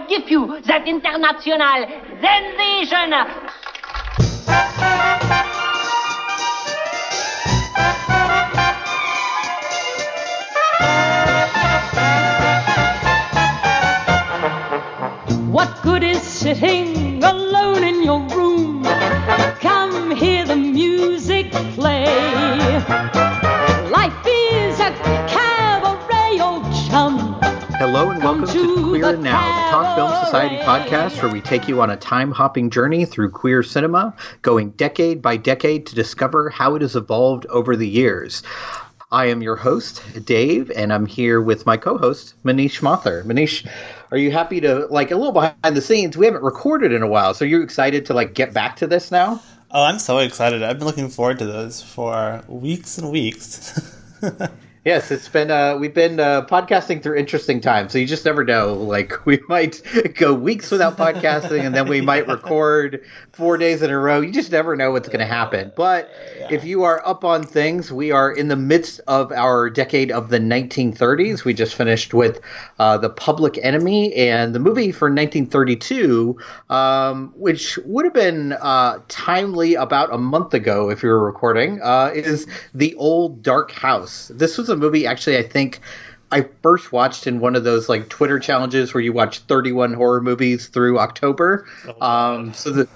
I give you that international sensation. What good is sitting alone in your room? Welcome to to Queer and Now, the Talk Film Society podcast where we take you on a time hopping journey through queer cinema, going decade by decade to discover how it has evolved over the years. I am your host, Dave, and I'm here with my co host, Manish Mathur. Manish, are you happy to, like, a little behind the scenes? We haven't recorded in a while, so you're excited to, like, get back to this now? Oh, I'm so excited. I've been looking forward to this for weeks and weeks. Yes, it's been uh we've been uh podcasting through interesting times. So you just never know. Like we might go weeks without podcasting and then we might record 4 days in a row. You just never know what's going to happen. But if you are up on things, we are in the midst of our decade of the 1930s. We just finished with uh The Public Enemy and the movie for 1932 um which would have been uh timely about a month ago if you were recording uh is The Old Dark House. This was a movie actually I think I first watched in one of those like Twitter challenges where you watch 31 horror movies through October. Um, so the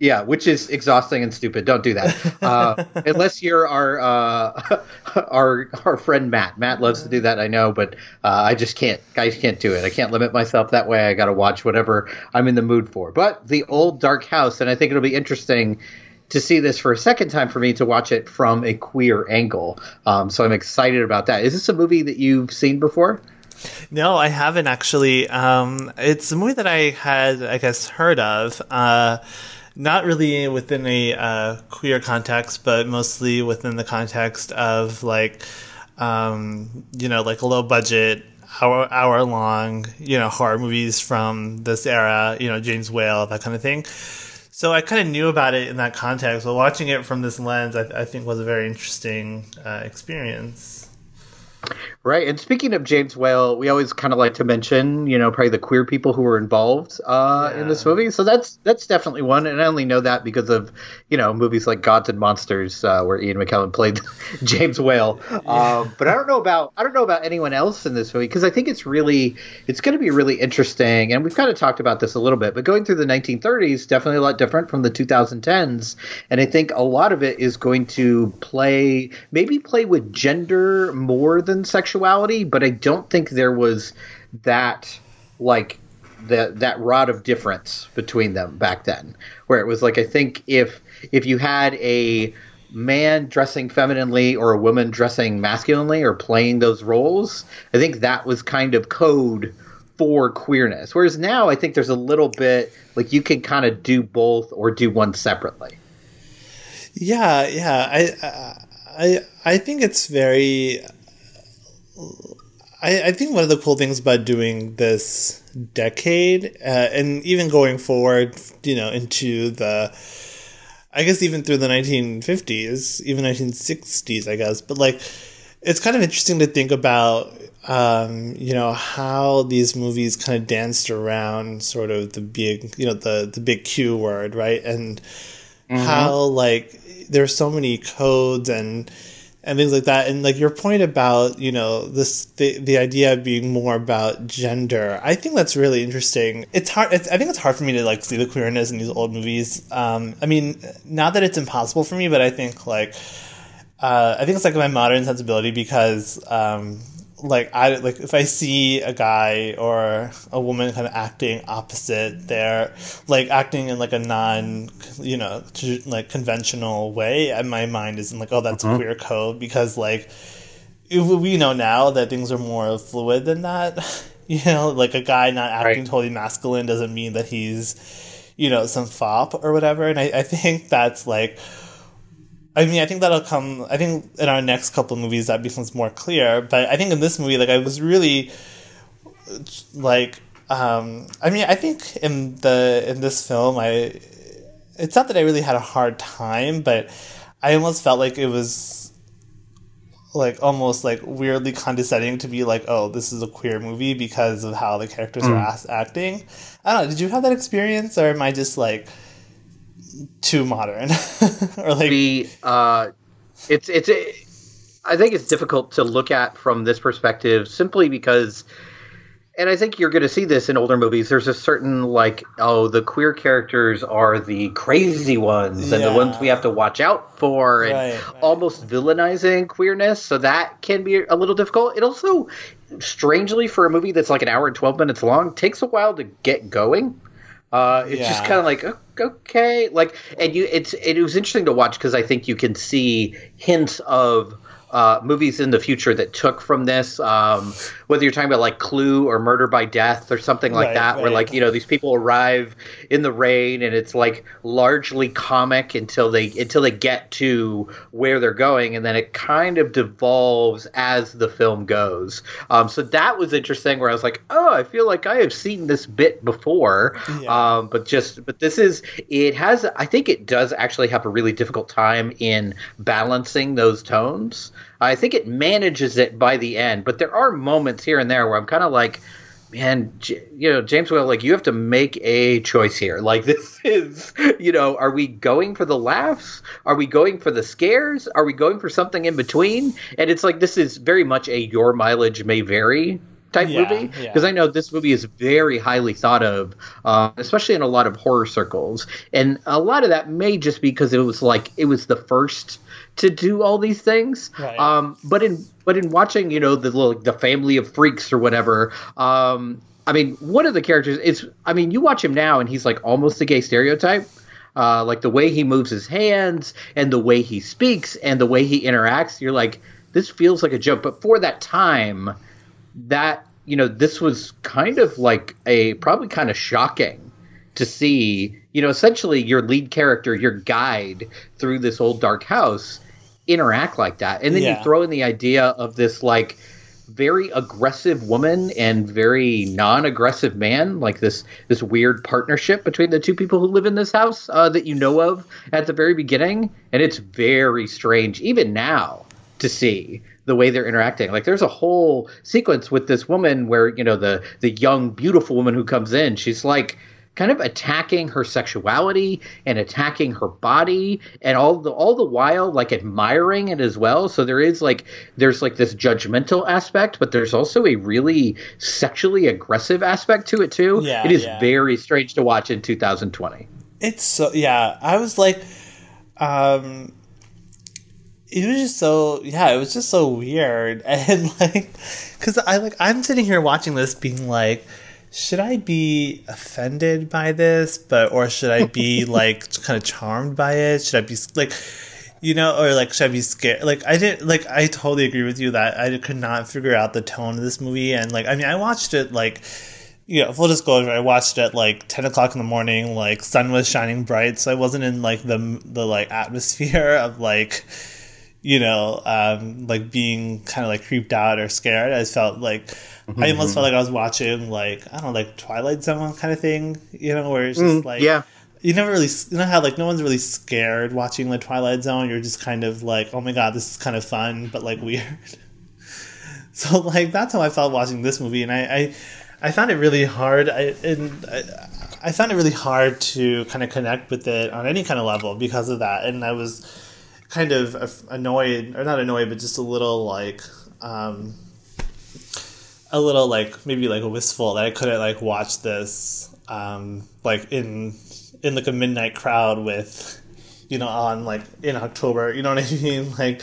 yeah, which is exhausting and stupid. Don't do that uh, unless you're our uh, our our friend Matt. Matt loves to do that, I know, but uh, I just can't. Guys can't do it. I can't limit myself that way. I got to watch whatever I'm in the mood for. But the old dark house, and I think it'll be interesting to see this for a second time for me to watch it from a queer angle. Um, so I'm excited about that. Is this a movie that you've seen before? no, I haven't actually. Um, it's a movie that I had, I guess, heard of. Uh, not really within a uh, queer context, but mostly within the context of like, um, you know, like a low budget, hour hour long, you know, horror movies from this era. You know, James Whale, that kind of thing. So I kind of knew about it in that context, but watching it from this lens, I, I think was a very interesting uh, experience. Right. And speaking of James Whale, we always kind of like to mention, you know, probably the queer people who were involved uh, in this movie. So that's that's definitely one. And I only know that because of, you know, movies like Gods and Monsters, uh, where Ian McKellen played James Whale. Um, but I don't know about I don't know about anyone else in this movie because I think it's really it's going to be really interesting. And we've kind of talked about this a little bit, but going through the 1930s definitely a lot different from the 2010s. And I think a lot of it is going to play maybe play with gender more than sexuality, but I don't think there was that like that that rod of difference between them back then, where it was like I think if if you had a man dressing femininely or a woman dressing masculinely or playing those roles, I think that was kind of code for queerness. Whereas now I think there's a little bit like you can kind of do both or do one separately. Yeah, yeah. I I I think it's very. I, I think one of the cool things about doing this decade, uh, and even going forward, you know, into the, I guess even through the 1950s, even 1960s, I guess, but like, it's kind of interesting to think about, um, you know, how these movies kind of danced around sort of the big, you know, the the big Q word, right, and how like there's so many codes and and things like that. And like your point about you know this the, the idea of being more about gender i think that's really interesting. It's hard it's, i think it's hard for me to like see the queerness in these old movies. Um i mean not that it's impossible for me but i think like uh i think it's like my modern sensibility because um like I like if I see a guy or a woman kind of acting opposite their like acting in like a non you know like conventional way, and my mind isn't like oh that's mm-hmm. queer code because like we know now that things are more fluid than that. You know, like a guy not acting Right. totally masculine doesn't mean that he's you know some fop or whatever, and I, I think that's like I mean, I think that'll come. I think in our next couple of movies that becomes more clear. But I think in this movie, like I was really like, um, I mean, I think in the in this film, I it's not that I really had a hard time, but I almost felt like it was like almost like weirdly condescending to be like, oh, this is a queer movie because of how the characters are as- acting. I don't know. Did you have that experience, or am I just like too modern, or like the uh, it's it's I think it's difficult to look at from this perspective simply because and I think you're going to see this in older movies. There's a certain like, oh, the queer characters are the crazy ones and the ones we have to watch out for, and Right, right. almost villainizing queerness. So that can be a little difficult. It also, strangely, for a movie that's like an hour and twelve minutes long, takes a while to get going. Uh, it's just kind of like okay, like, and you, it's it was interesting to watch because I think you can see hints of uh, movies in the future that took from this. Um, whether you're talking about like Clue or Murder by Death or something like Right, that, where like you know these people arrive in the rain and it's like largely comic until they until they get to where they're going, and then it kind of devolves as the film goes. Um, so that was interesting. Where I was like, oh, I feel like I have seen this bit before, Yeah. um, but just but this is it has. I think it does actually have a really difficult time in balancing those tones. I think it manages it by the end, but there are moments here and there where I'm kind of like, man, J- you know, James Whale, like you have to make a choice here. Like this is, you know, are we going for the laughs? Are we going for the scares? Are we going for something in between? And it's like this is very much a your mileage may vary type Yeah, movie yeah. because I know this movie is very highly thought of, uh, especially in a lot of horror circles, and a lot of that may just be because it was like it was the first to do all these things. Right. Um, but in but in watching, you know, the little the family of freaks or whatever. Um, I mean, one of the characters is. I mean, you watch him now, and he's like almost a gay stereotype. Uh, like the way he moves his hands and the way he speaks and the way he interacts, you're like, this feels like a joke. But for that time, that you know this was kind of like a probably kind of shocking to see you know essentially your lead character your guide through this old dark house interact like that and then Yeah. you throw in the idea of this like very aggressive woman and very non-aggressive man like this this weird partnership between the two people who live in this house uh, that you know of at the very beginning and it's very strange even now to see the way they're interacting. Like there's a whole sequence with this woman where, you know, the the young beautiful woman who comes in, she's like kind of attacking her sexuality and attacking her body and all the all the while like admiring it as well. So there is like there's like this judgmental aspect, but there's also a really sexually aggressive aspect to it too. Yeah, it is yeah. very strange to watch in 2020. It's so yeah. I was like, um, it was just so yeah. It was just so weird and like, because I like I'm sitting here watching this, being like, should I be offended by this, but or should I be like kind of charmed by it? Should I be like. You know, or like, should I be scared? Like, I didn't, like, I totally agree with you that I could not figure out the tone of this movie. And, like, I mean, I watched it, like, you know, full disclosure, I watched it at like ten o'clock in the morning. Like sun was shining bright, so I wasn't in like the the like atmosphere of like, you know, um, like being kind of like creeped out or scared. I just felt like I almost felt like I was watching like I don't know, like Twilight Zone kind of thing. You know, where it's just like yeah. you never really you know how like no one's really scared watching the Twilight Zone. You're just kind of like, oh my god, this is kind of fun, but like weird. So like that's how I felt watching this movie, and I I, I found it really hard. I and I, I found it really hard to kind of connect with it on any kind of level because of that, and I was kind of annoyed, or not annoyed, but just a little like. Um, a little like maybe like wistful that I couldn't like watch this um like in in like a midnight crowd with you know on like in October you know what I mean like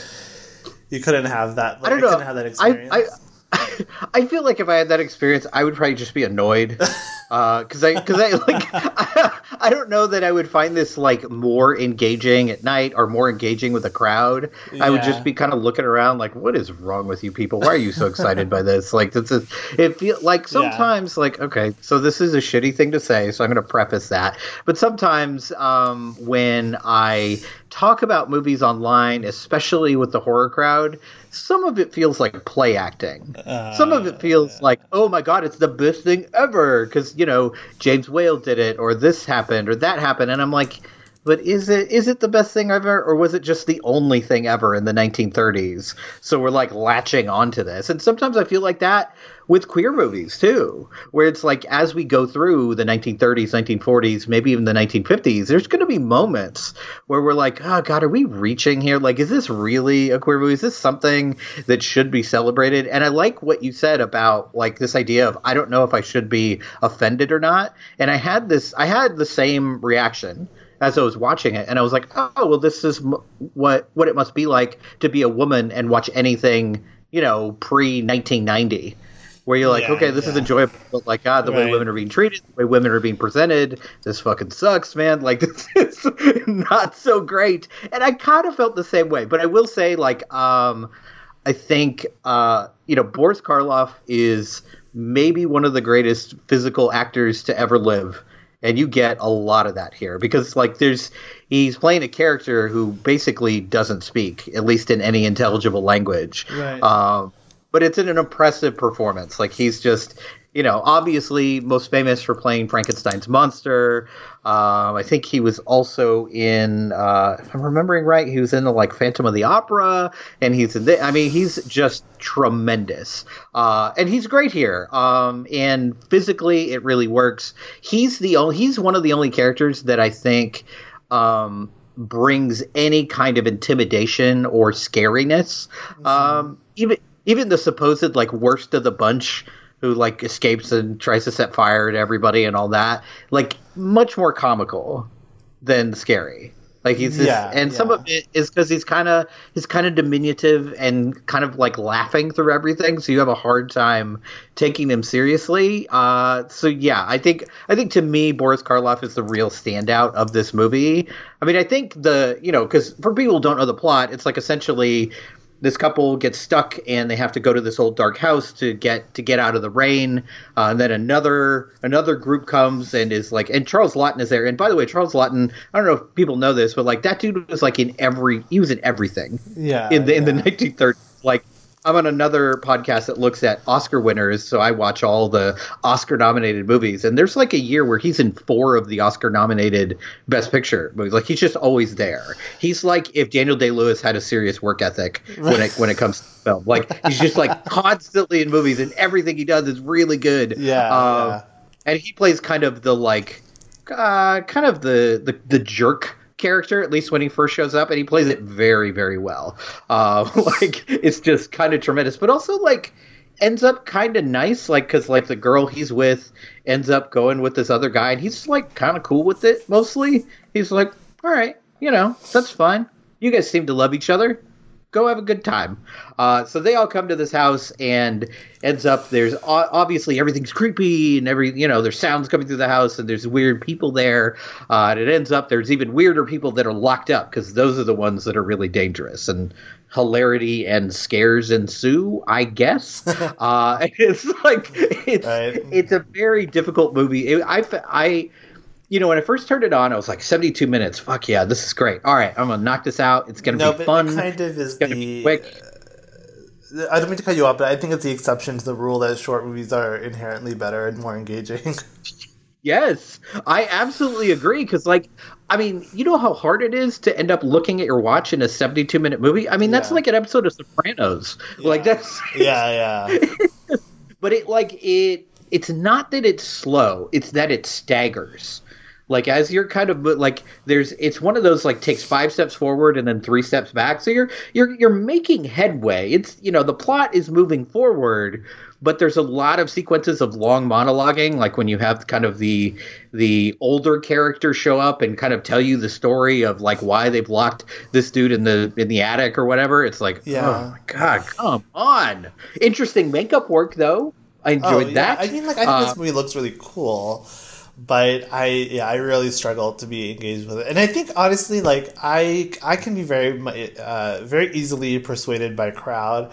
you couldn't have that like, I don't know. couldn't have that experience I, I feel like if I had that experience, I would probably just be annoyed. Because I, because I like, I, don't know that I would find this like more engaging at night or more engaging with a crowd. I would just be kind of looking around like, what is wrong with you people? Why are you so excited by this? Like, this is it feel like sometimes like okay, so this is a shitty thing to say, so I'm going to preface that. But sometimes um, when I talk about movies online, especially with the horror crowd, some of it feels like play acting. Uh, some of it feels like, oh my god, it's the best thing ever because you know James Whale did it, or this happened, or that happened, and I'm like. But is it is it the best thing ever, or was it just the only thing ever in the 1930s? So we're like latching onto this, and sometimes I feel like that with queer movies too, where it's like as we go through the 1930s, 1940s, maybe even the 1950s, there's going to be moments where we're like, oh God, are we reaching here? Like, is this really a queer movie? Is this something that should be celebrated? And I like what you said about like this idea of I don't know if I should be offended or not. And I had this, I had the same reaction as I was watching it, and I was like, oh well, this is m- what what it must be like to be a woman and watch anything you know pre 1990 where you're like, Yeah, okay, this is enjoyable, but like, God, the way women are being treated, the way women are being presented, this fucking sucks, man. Like, this is not so great. And I kind of felt the same way, but I will say, like, um, I think, uh, you know, Boris Karloff is maybe one of the greatest physical actors to ever live. And you get a lot of that here because, like, there's he's playing a character who basically doesn't speak, at least in any intelligible language. Right. Um, but it's an impressive performance. Like he's just, you know, obviously most famous for playing Frankenstein's monster. Um, I think he was also in, uh, if I'm remembering right, he was in the like Phantom of the Opera, and he's in. The, I mean, he's just tremendous, uh, and he's great here. Um, and physically, it really works. He's the only. He's one of the only characters that I think. Um, brings any kind of intimidation or scariness. Um, even even the supposed like worst of the bunch who like escapes and tries to set fire to everybody and all that, like much more comical than scary. Like he's just, Yeah, and some of it is because he's kind of he's kind of diminutive and kind of like laughing through everything, so you have a hard time taking him seriously. Uh, so yeah, I think I think to me Boris Karloff is the real standout of this movie. I mean, I think the you know because for people who don't know the plot, it's like essentially this couple gets stuck and they have to go to this old dark house to get to get out of the rain. Uh, and then another another group comes and is like, and Charles Laughton is there. And by the way, Charles Laughton, I don't know if people know this, but like that dude was like in every he was in everything Yeah. in the in the 1930s. Like I'm on another podcast that looks at Oscar winners, so I watch all the Oscar nominated movies. And there's like a year where he's in four of the Oscar nominated Best Picture movies. Like he's just always there. He's like if Daniel Day Lewis had a serious work ethic when it when it comes to film. Like he's just like constantly in movies, and everything he does is really good. Yeah, Um, yeah. and he plays kind of the like uh, kind of the, the the jerk character at least when he first shows up and he plays it very very well. Uh like it's just kind of tremendous but also like ends up kind of nice like because like the girl he's with ends up going with this other guy and he's like kind of cool with it mostly. He's like all right you know that's fine. You guys seem to love each other go have a good time. Uh, so they all come to this house and ends up there's obviously everything's creepy and every you know there's sounds coming through the house and there's weird people there. Uh, and it ends up there's even weirder people that are locked up because those are the ones that are really dangerous and hilarity and scares ensue. I guess uh, it's like it's Right. it's a very difficult movie. It, I I you know, when I first turned it on, I was like, 72 minutes. Fuck yeah, this is great. All right, I'm going to knock this out. It's going to No, be fun. kind of is gonna the be quick. Uh, I don't mean to cut you off, but I think it's the exception to the rule that short movies are inherently better and more engaging. Yes, I absolutely agree. Because, like, I mean, you know how hard it is to end up looking at your watch in a 72 minute movie? I mean, that's Yeah. like an episode of Sopranos. Like, that's. yeah, yeah. But it, like, it. It's not that it's slow, it's that it staggers. Like as you're kind of like there's it's one of those like takes five steps forward and then three steps back. So you're you're you're making headway. It's you know the plot is moving forward, but there's a lot of sequences of long monologuing like when you have kind of the the older character show up and kind of tell you the story of like why they've locked this dude in the in the attic or whatever it's like Yeah. oh my god come on interesting makeup work though i enjoyed Oh, yeah. that I mean, like I think Uh, this movie looks really cool, but I yeah I really struggle to be engaged with it. And I think honestly, like I I can be very uh, very easily persuaded by crowd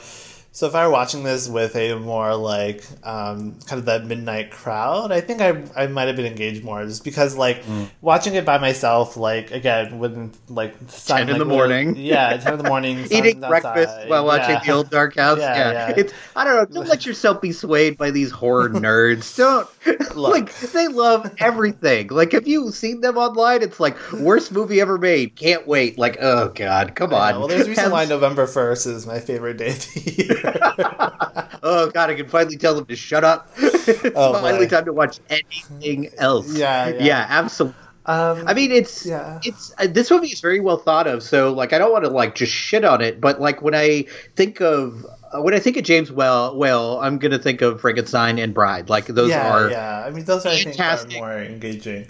So if I were watching this with a more like um, kind of that midnight crowd, I think I I might have been engaged more just because like Mm. watching it by myself, like again when like sun, 10 in like, the morning. yeah, ten in the morning, Eating breakfast outside, while watching yeah. the old dark house. Yeah, Yeah, yeah. It's I don't know. Don't let yourself be swayed by these horror nerds. Don't like they love everything. Like have you seen them online? It's like worst movie ever made. Can't wait. Like oh god, come on. Well, there's a reason why November first is my favorite day of the year. oh god, I can finally tell them to shut up. it's Oh, finally boy. time to watch anything else. Yeah, yeah. yeah, absolutely. um, I mean, it's Yeah. it's uh, this movie is very well thought of. So like, I don't want to like just shit on it, but like when I think of uh, when I think of James Whale, well, I'm gonna think of Frankenstein and Bride. Like those yeah, are yeah. I mean, those I think fantastic. are more engaging.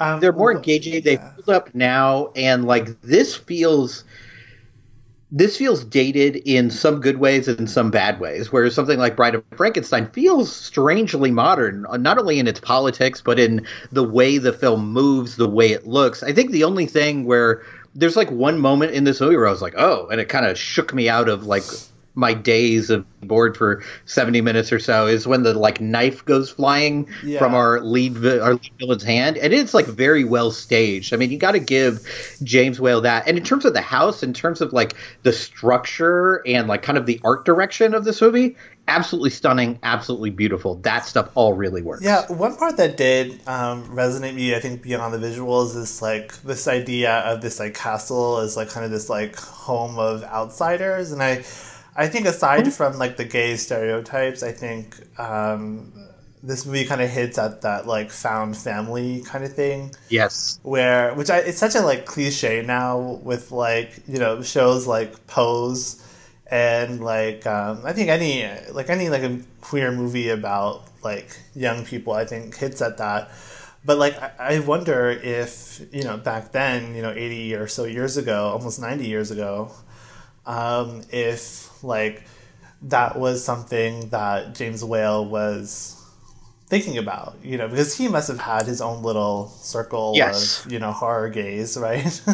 Um, they're more engaging. They yeah. hold up now, and like this feels. This feels dated in some good ways and some bad ways, whereas something like Bride of Frankenstein feels strangely modern, uh, not only in its politics, but in the way the film moves, the way it looks. I think the only thing where there's like one moment in this movie where I was like, oh, and it kind of shook me out of like my days of bored for 70 minutes or so is when the like knife goes flying Yeah. from our lead vi- our lead villain's hand and it's like very well staged. I mean you got to give james whale that and in terms of the house in terms of like the structure and like kind of the art direction of this movie absolutely stunning absolutely beautiful. That stuff all really works. Yeah, one part that did um, resonate me, I think, beyond the visuals is like this idea of this like castle as like kind of this like home of outsiders, and I, I think aside from like the gay stereotypes, I think um, this movie kind of hits at that like found family kind of thing. Yes. Where which I it's such a like cliche now with like you know shows like Pose and like um, I think any like any like a queer movie about like young people I think hits at that. But like I, I wonder if you know back then you know eighty or so years ago, almost ninety years ago, um, if like that was something that James Whale was thinking about, you know, because he must have had his own little circle Yes. of, you know, horror gays, right?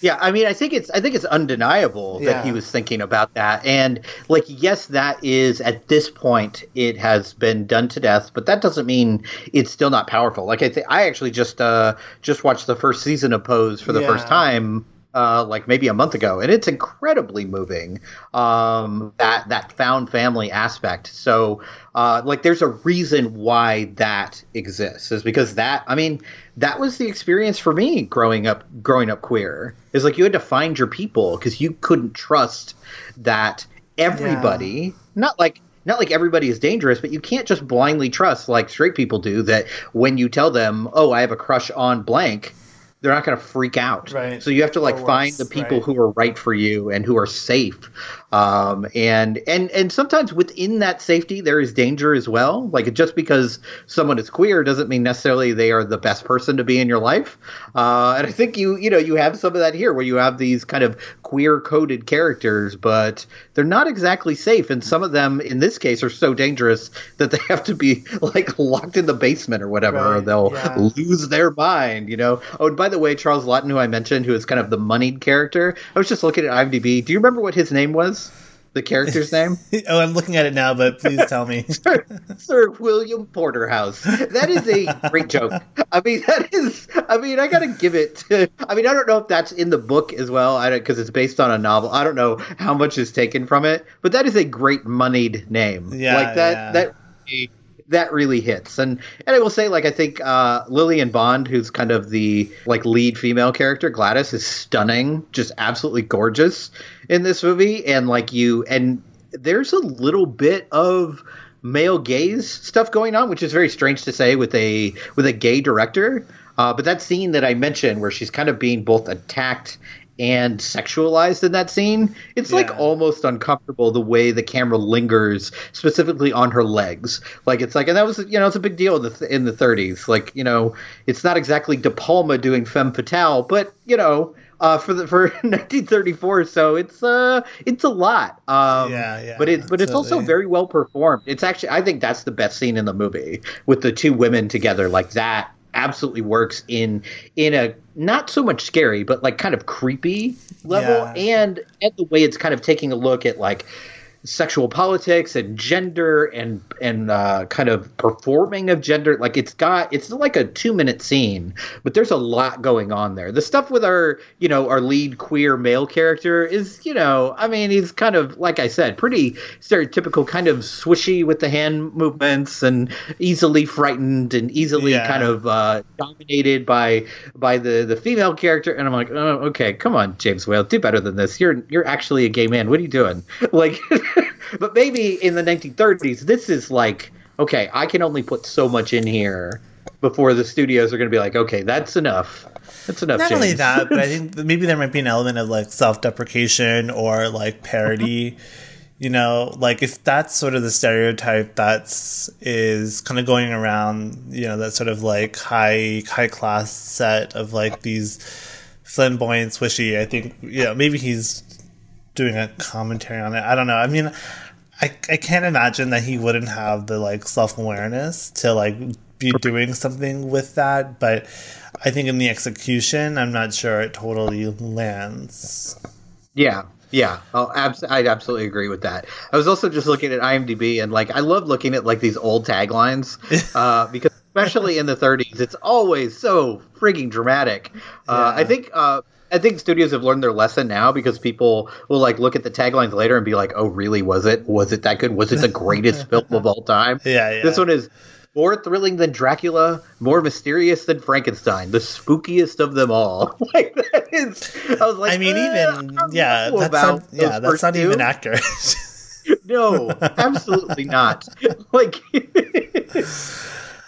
Yeah, I mean, I think it's I think it's undeniable Yeah. that he was thinking about that, and like, yes, that is at this point it has been done to death, but that doesn't mean it's still not powerful. Like I think I actually just uh just watched the first season of Pose for the Yeah. first time. Uh, like maybe a month ago, and it's incredibly moving. Um, that that found family aspect. So, uh, like, there's a reason why that exists, is because that. I mean, that was the experience for me growing up. Growing up queer is like you had to find your people because you couldn't trust that everybody, not like not like everybody is dangerous, but you can't just blindly trust like straight people do that when you tell them, "Oh, I have a crush on blank." They're not going to freak out. Right. So you have to like find the people right. who are right for you and who are safe. Um, and and and sometimes within that safety there is danger as well. Like just because someone is queer doesn't mean necessarily they are the best person to be in your life. Uh, and I think you you know you have some of that here where you have these kind of queer coded characters, but they're not exactly safe. And some of them in this case are so dangerous that they have to be like locked in the basement or whatever, or they'll yeah. lose their mind. You know. Oh, and by the way, Charles Laughton, who I mentioned, who is kind of the moneyed character, I was just looking at IMDb. Do you remember what his name was? The character's name? oh, I'm looking at it now, but please tell me. Sir, Sir William Porterhouse. That is a great joke. I mean, that is. I mean, I gotta give it. To, I mean, I don't know if that's in the book as well. I don't because it's based on a novel. I don't know how much is taken from it, but that is a great moneyed name. Yeah, like that. yeah. That that really hits. And and I will say, like, I think uh, Lilian Bond, who's kind of the like lead female character, Gladys, is stunning, just absolutely gorgeous in this movie. And like you, and there's a little bit of male gaze stuff going on, which is very strange to say with a with a gay director. Uh, but that scene that I mentioned, where she's kind of being both attacked and sexualized in that scene, it's like almost uncomfortable the way the camera lingers specifically on her legs. Like it's like, and that was you know it's a big deal in the th- in the 30s. Like you know, it's not exactly De Palma doing femme fatale, but you know. Uh, for the for 1934, so it's uh it's a lot. Um, Yeah, yeah, But it's but it's also very well performed. It's actually I think that's the best scene in the movie with the two women together like that absolutely works in in a not so much scary but like kind of creepy level Yeah. and and the way it's kind of taking a look at like sexual politics and gender and and uh, kind of performing of gender. Like it's got it's like a two minute scene, but there's a lot going on there. The stuff with our you know our lead queer male character is you know I mean he's kind of like I said pretty stereotypical kind of swishy with the hand movements and easily frightened and easily Yeah. kind of uh, dominated by by the the female character. And I'm like oh okay come on James Whale do better than this. You're you're actually a gay man. What are you doing? Like but maybe in the 1930s, this is like, okay, I can only put so much in here before the studios are going to be like, okay, that's enough. That's enough. Not James. only that, but I think maybe there might be an element of like self deprecation or like parody. Mm-hmm. You know, like if that's sort of the stereotype that's is kind of going around, you know, that sort of like high high class set of like these flamboyant swishy. I think you know maybe he's doing a commentary on it. I don't know. I mean, I I can't imagine that he wouldn't have the like self awareness to like be doing something with that, but I think in the execution, I'm not sure it totally lands. Yeah, yeah, I'll abs- I'd absolutely agree with that. I was also just looking at IMDb and like I love looking at like these old taglines uh, because especially in the 30s, it's always so frigging dramatic. Uh, Yeah. I think. Uh, I think studios have learned their lesson now because people will like look at the taglines later and be like, "Oh, really? Was it? Was it that good? Was it the greatest film of all time?" Yeah, yeah. This one is more thrilling than Dracula, more mysterious than Frankenstein, the spookiest of them all. like that is. I was like, I mean, "Uh, even don't yeah, that's about not, yeah, that's not two." even accurate. No, absolutely not. Like,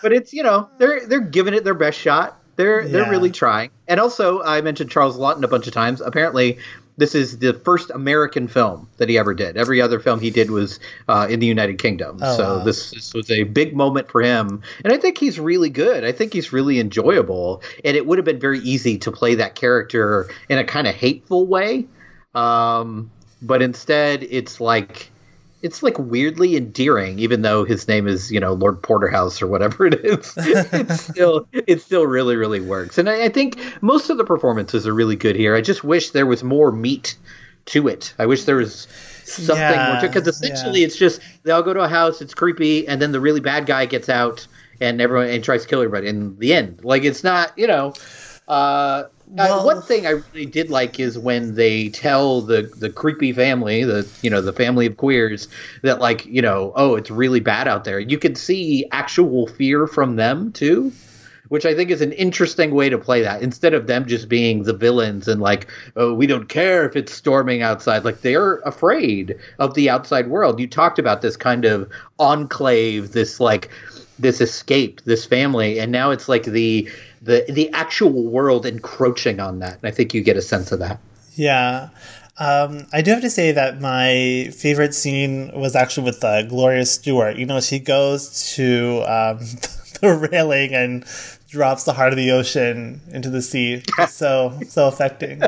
but it's you know they're they're giving it their best shot. They're they're really trying. And also, I mentioned Charles Laughton a bunch of times. Apparently, this is the first American film that he ever did. Every other film he did was uh, in the United Kingdom. Oh, so wow. this, this was a big moment for him. And I think he's really good. I think he's really enjoyable. And it would have been very easy to play that character in a kind of hateful way. Um, but instead, it's like it's like weirdly endearing, even though his name is you know Lord Porterhouse or whatever it is. it's still it still really really works, and I, I think most of the performances are really good here. I just wish there was more meat to it. I wish there was something Yeah, more to because essentially yeah. it's just they all go to a house, it's creepy, and then the really bad guy gets out and everyone and tries to kill everybody in the end. Like it's not you know. Uh, uh, one thing I really did like is when they tell the the creepy family, the you know the family of queers, that like you know oh it's really bad out there. You can see actual fear from them too, which I think is an interesting way to play that. Instead of them just being the villains and like oh we don't care if it's storming outside, like they're afraid of the outside world. You talked about this kind of enclave, this like this escape, this family, and now it's like the the the actual world encroaching on that. And I think you get a sense of that. Yeah. Um, I do have to say that my favorite scene was actually with uh, Gloria Stuart. You know, she goes to um, the railing and drops the heart of the ocean into the sea. It's so so affecting.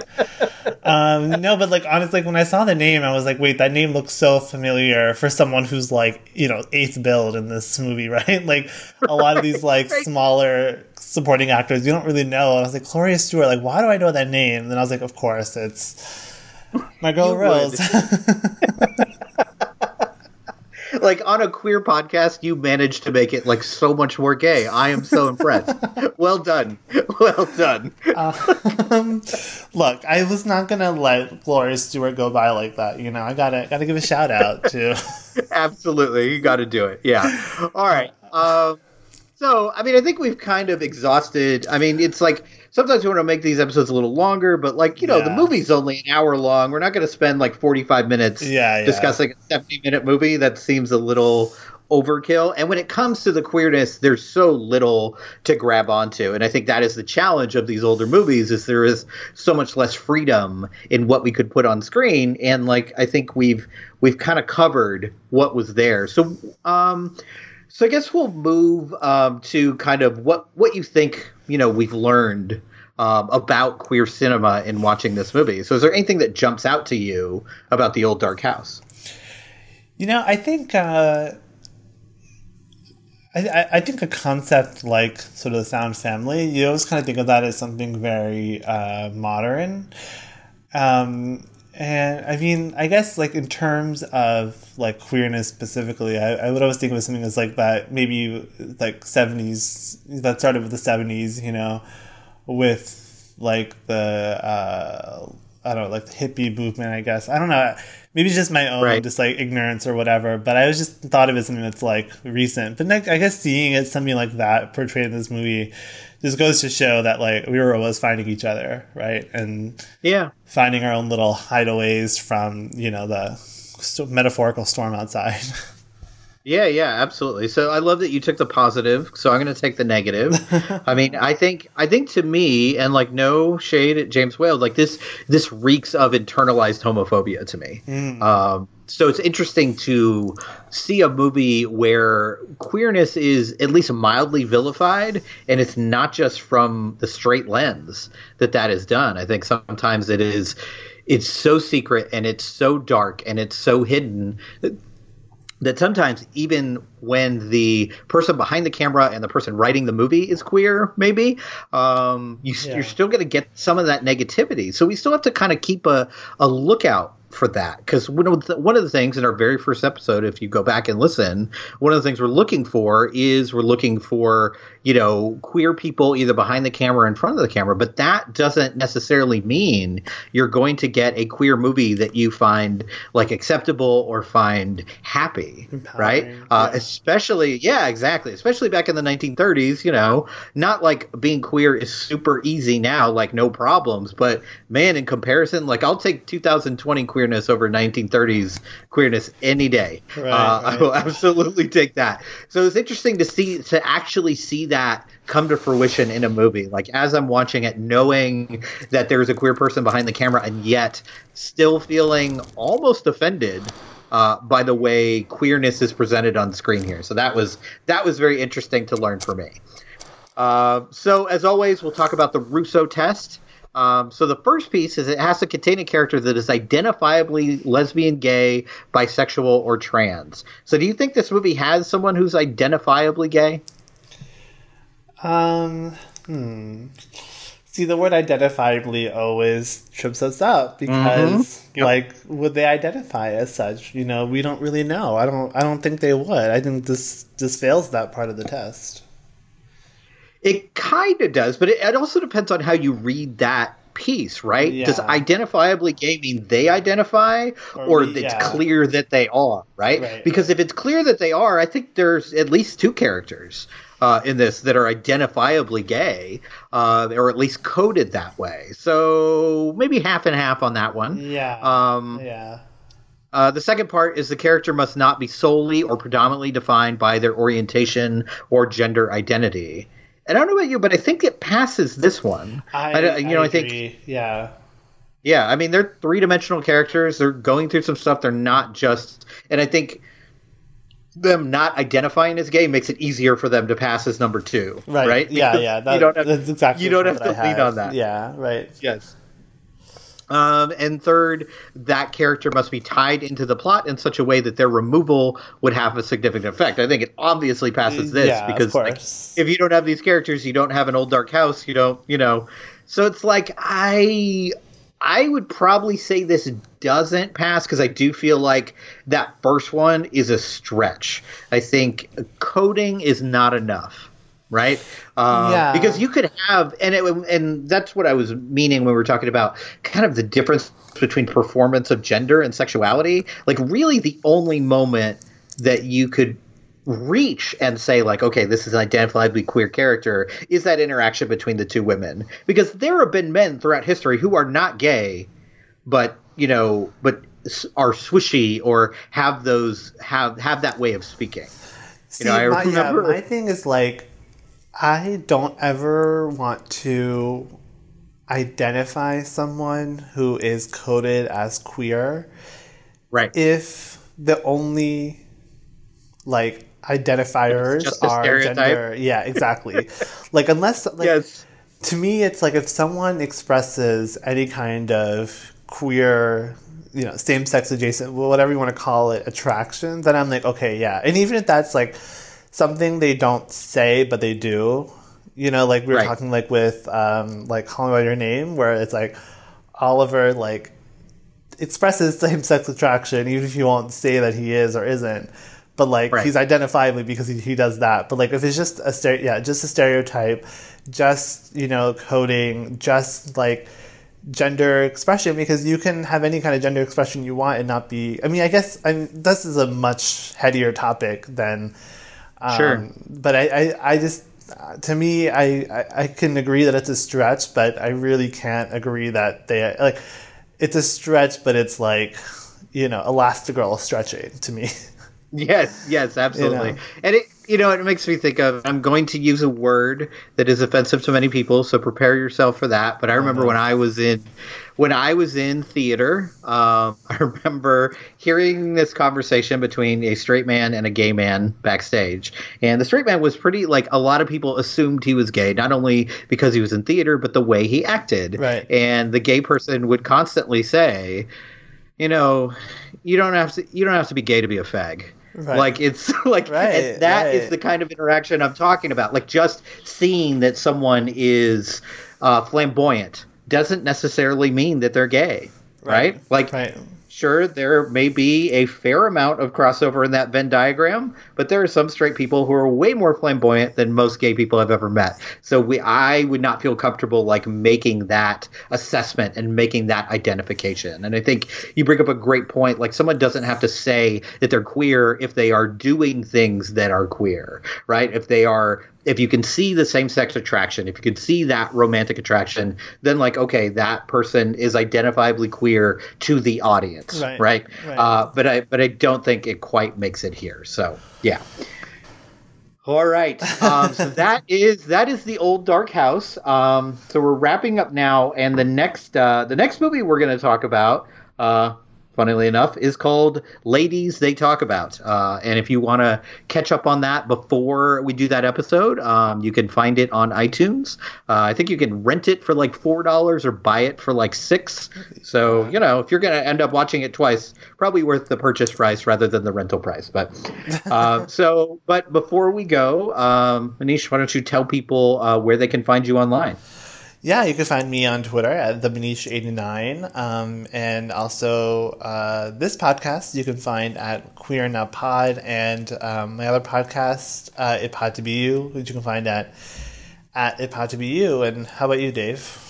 Um, no, but like honestly, like, when I saw the name, I was like, wait, that name looks so familiar for someone who's like you know eighth billed in this movie, right? Like a lot of these like smaller supporting actors you don't really know. And I was like, Gloria Stuart, like why do I know that name? And then I was like, of course, it's my girl Rose. Like on a queer podcast, you managed to make it like so much more gay. I am so impressed. well done. Well done. um, look, I was not gonna let Gloria Stuart go by like that. You know, I gotta gotta give a shout out to. Absolutely. You got to do it. Yeah. All right. Um, so, I mean, I think we've kind of exhausted. I mean, it's like sometimes we want to make these episodes a little longer, but like, you know, the movie's only an hour long. We're not going to spend like 45 minutes Yeah, yeah. discussing a 70 minute movie. That seems a little overkill. And when it comes to the queerness, there's so little to grab onto. And I think that is the challenge of these older movies is there is so much less freedom in what we could put on screen. And like I think we've we've kind of covered what was there. So um so I guess we'll move um, to kind of what what you think you know we've learned um, about queer cinema in watching this movie. So is there anything that jumps out to you about the old dark house? You know, I think uh, I, I- think a concept like sort of the sound family, you always kind of think of that as something very uh, modern. Um, And I mean, I guess like in terms of like queerness specifically, I, I would always think of something as like that maybe like seventies that started with the seventies, you know, with like the uh I don't know, like the hippie movement, I guess. I don't know. Maybe it's just my own Right. just like ignorance or whatever, but I was just thought of it as something that's like recent. But like, I guess seeing it something like that portrayed in this movie just goes to show that like we were always finding each other, right? And Yeah. finding our own little hideaways from you know the st- metaphorical storm outside. Yeah, yeah, absolutely. So I love that you took the positive. So I'm going to take the negative. I mean, I think I think to me, and like no shade at James Whale, like this this reeks of internalized homophobia to me. Um, so it's interesting to see a movie where queerness is at least mildly vilified, and it's not just from the straight lens that that is done. I think sometimes it is. It's so secret and it's so dark and it's so hidden that sometimes even when the person behind the camera and the person writing the movie is queer maybe um, you, Yeah. you're still going to get some of that negativity so we still have to kind of keep a, a lookout for that. Because one of the, one of the things in our very first episode if you go back and listen one of the things we're looking for is we're looking for you know queer people either behind the camera or in front of the camera. But that doesn't necessarily mean you're going to get a queer movie that you find like acceptable or find happy right? Empowering, uh, especially yeah exactly. Especially back in the 1930s you know not like being queer is super easy now like no problems. But man in comparison like i'll take 2020 queerness over 1930s queerness any day Right, uh, i will absolutely take that so it's interesting to see to actually see that come to fruition in a movie like as i'm watching it knowing that there's a queer person behind the camera and yet still feeling almost offended uh, by the way queerness is presented on screen here. So that was that was very interesting to learn for me. Uh, so as always, we'll talk about the Russo test. Um, so the first piece is it has to contain a character that is identifiably lesbian, gay, bisexual, or trans. So do you think this movie has someone who's identifiably gay? Um, hmm. See, the word identifiably always trips us up because, Yep. like, would they identify as such? You know, we don't really know. I don't. I don't think they would. I think this this fails that part of the test. It kind of does, but it, it also depends on how you read that piece, right? Does identifiably gay mean they identify, Or or, we- it's yeah. clear that they are, right? Right, because if it's clear that they are, I think there's at least two characters uh, in this that are identifiably gay, uh, or at least coded that way. So maybe half and half on that one. Yeah. Um, yeah. uh, the second part is the character must not be solely or predominantly defined by their orientation or gender identity. I don't know about you, but I think it passes this one. I, don't- you know, I, think, agree. Yeah. yeah, I mean, they're three dimensional characters. They're going through some stuff. They're not just, and I think them not identifying as gay makes it easier for them to pass as number two. Right. Right. Yeah. Because Yeah. That, you don't have, that's exactly. you don't have to I lean on that. Yeah. Right. Yes. Um, and third, that character must be tied into the plot in such a way that their removal would have a significant effect. I think it obviously passes this Yeah, because like, if you don't have these characters, you don't have an old dark house. You don't, you know. So it's like I, I would probably say this doesn't pass because I do feel like that first one is a stretch. I think coding is not enough right? Um, Yeah. Because you could have, and it, and that's what I was meaning when we were talking about kind of the difference between performance of gender and sexuality. Like, really, the only moment that you could reach and say like okay this is an identifiably queer character is that interaction between the two women because there have been men throughout history who are not gay but you know but are swishy or have those have have that way of speaking See, know, I my, remember- yeah, my thing is like, I don't ever want to identify someone who is coded as queer right if the only like identifiers are stereotype. gender. Yeah, exactly. like unless like yes to me it's like if someone expresses any kind of queer you know same-sex adjacent whatever you want to call it attraction then i'm like okay yeah and even if that's like something they don't say but they do you know like we were Right. talking like with um like Call Me by Your Name where it's like oliver like expresses same sex attraction, even if you won't say that he is or isn't. But like Right. he's identifiably because he, he does that. But like if it's just a stere- yeah, just a stereotype, just you know coding, just like gender expression because you can have any kind of gender expression you want and not be. I mean, I guess I mean, this is a much headier topic than. Um, Sure. But I, I, I just uh, to me, I, I I can agree that it's a stretch, but I really can't agree that they like it's a stretch, but it's like you know Elastigirl stretching to me. Yes, yes, absolutely. You know. And it you know, it makes me think of I'm going to use a word that is offensive to many people, so prepare yourself for that. But I remember when I was in when I was in theater, um, I remember hearing this conversation between a straight man and a gay man backstage. And the straight man was pretty like a lot of people assumed he was gay, not only because he was in theater, but the way he acted. Right. And the gay person would constantly say, you know, you don't have to you don't have to be gay to be a fag. Right. Like it's like Right, that is right. the kind of interaction I'm talking about. Like just seeing that someone is uh, flamboyant doesn't necessarily mean that they're gay, right? Like right. Sure there may be a fair amount of crossover in that Venn diagram, but there are some straight people who are way more flamboyant than most gay people I've ever met. So we I would not feel comfortable like making that assessment and making that identification. And I think you bring up a great point. Like someone doesn't have to say that they're queer if they are doing things that are queer, right? If they are if you can see the same sex attraction, if you can see that romantic attraction, then like okay, that person is identifiably queer to the audience, Right, right? right. Uh, but I but I don't think it quite makes it here. So yeah. All right. Um, so that is that is the old dark house. Um, so we're wrapping up now, and the next uh, the next movie we're going to talk about, uh, funnily enough, is called Ladies They Talk About. Uh, and if you want to catch up on that before we do that episode, um, you can find it on iTunes. Uh, I think you can rent it for like four dollars or buy it for like six. So you know if you're going to end up watching it twice, probably worth the purchase price rather than the rental price. But uh, so, but before we go, um, Manish, why don't you tell people uh, where they can find you online? Yeah, you can find me on Twitter at the Manish89. Um, and also, uh, this podcast you can find at Queer Now Pod, and um, my other podcast, uh, It Pod to Be You, which you can find at at It Pod to Be You. And how about you, Dave?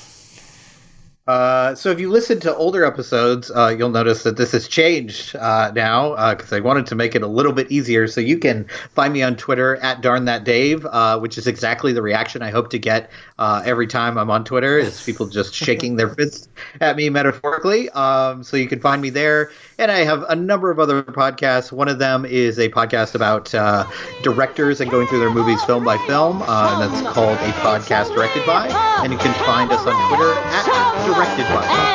Uh, so if you listen to older episodes, uh, you'll notice that this has changed uh, now because I wanted to make it a little bit easier. So you can find me on Twitter at darn that Dave, uh, which is exactly the reaction I hope to get uh, every time I'm on Twitter is people just shaking their fists at me metaphorically. Um, so you can find me there, and I have a number of other podcasts. One of them is a podcast about uh, directors and going through their movies film by film, uh, and that's called a podcast directed by. And you can find us on Twitter at directed by.